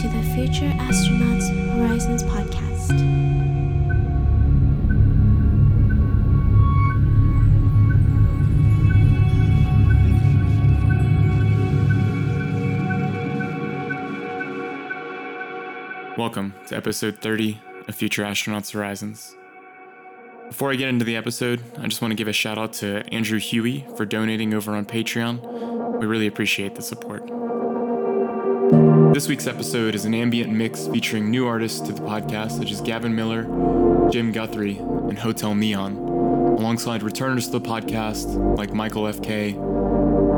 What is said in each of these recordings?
to the Future Astronauts Horizons podcast. Welcome to episode 30 of Future Astronauts Horizons. Before I get into the episode, I just want to give a shout out to Andrew Huey for donating over on Patreon. We really appreciate the support. This week's episode is an ambient mix featuring new artists to the podcast, such as Gavin Miller, Jim Guthrie, and Hotel Neon, alongside returners to the podcast like Michael FK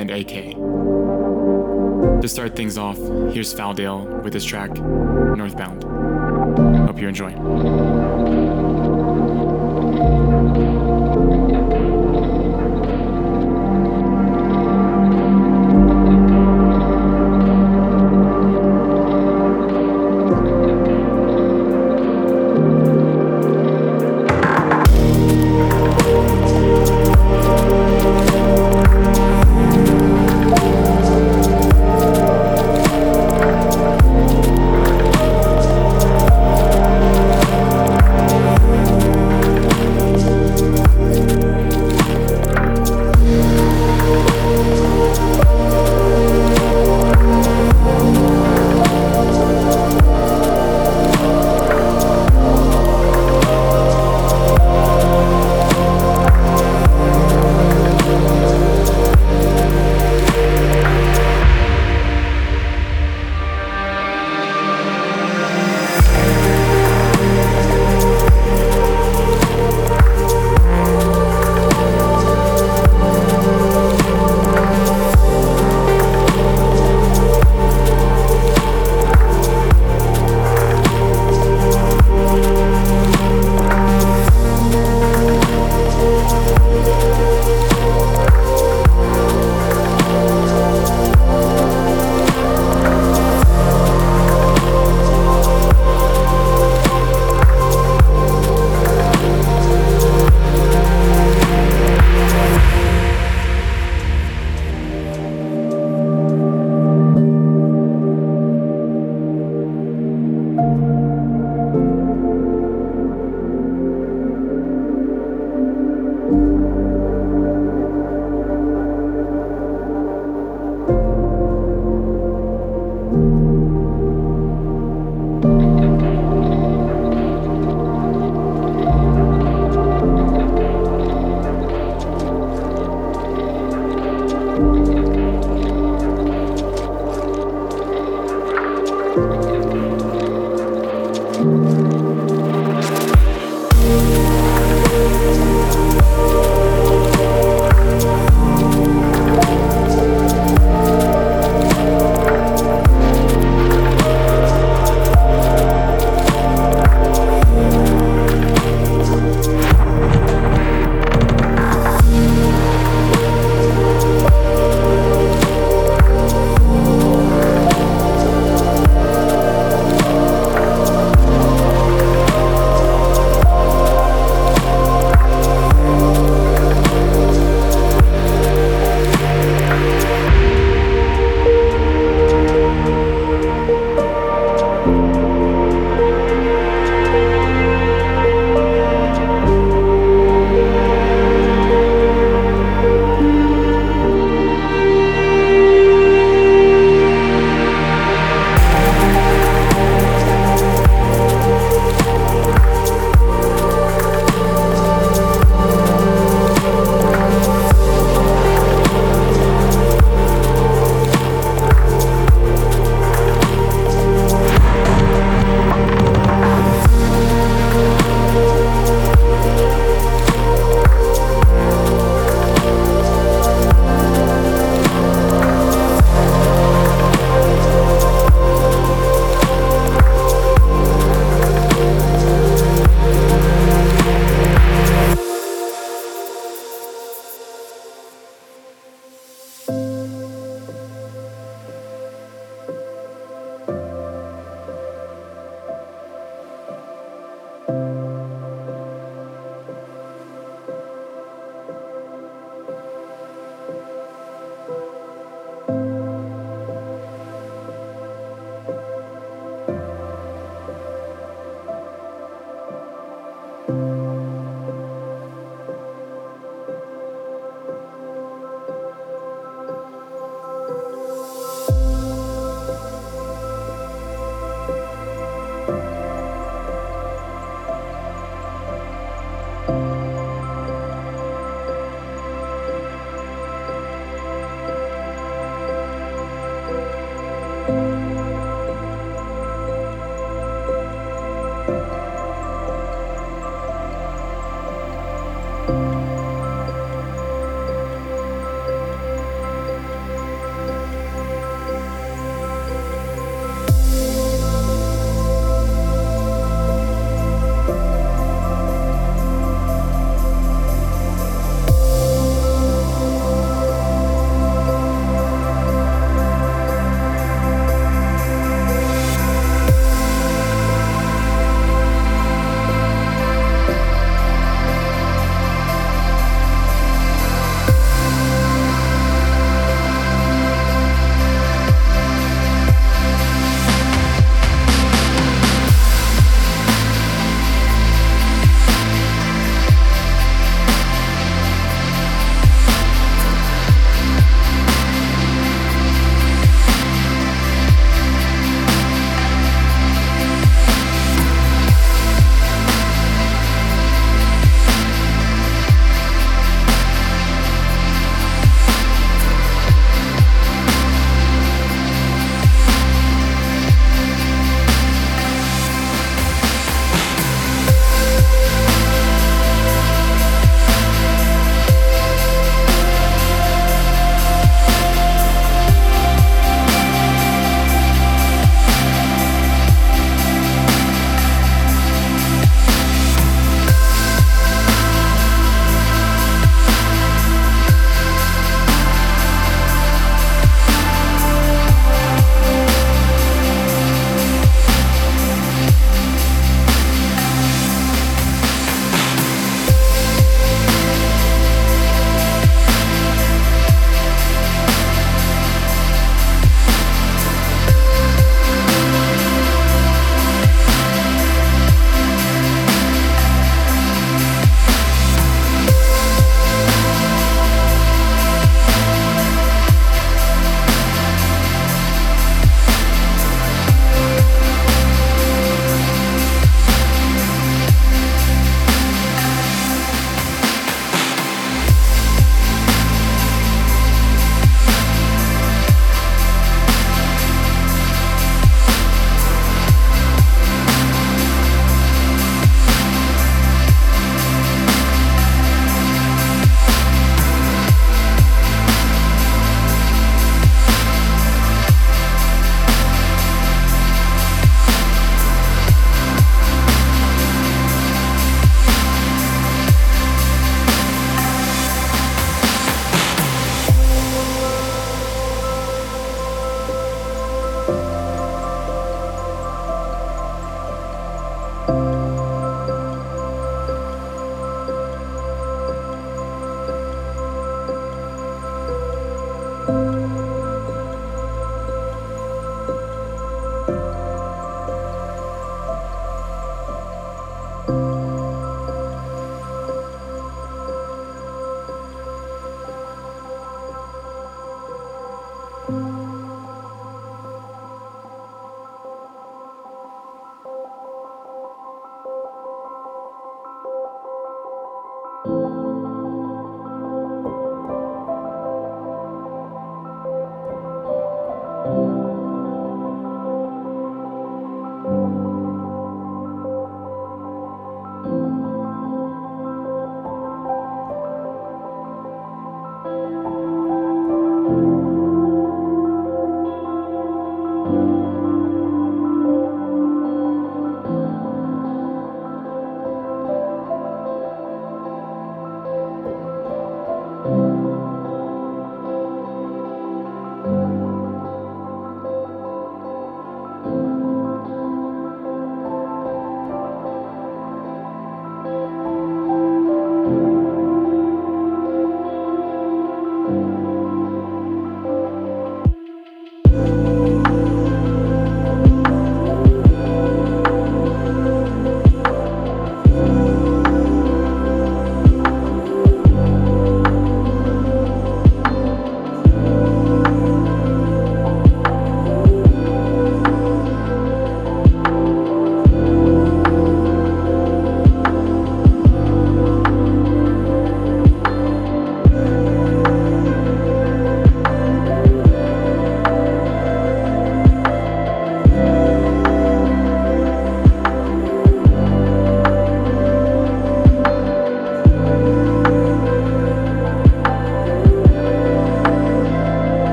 and AK. To start things off, here's Faldale with his track Northbound. Hope you enjoy.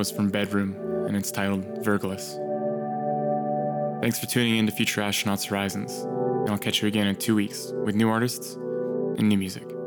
Was from Bedroom, and it's titled Virgilus. Thanks for tuning in to Future Astronauts Horizons, and I'll catch you again in two weeks with new artists and new music.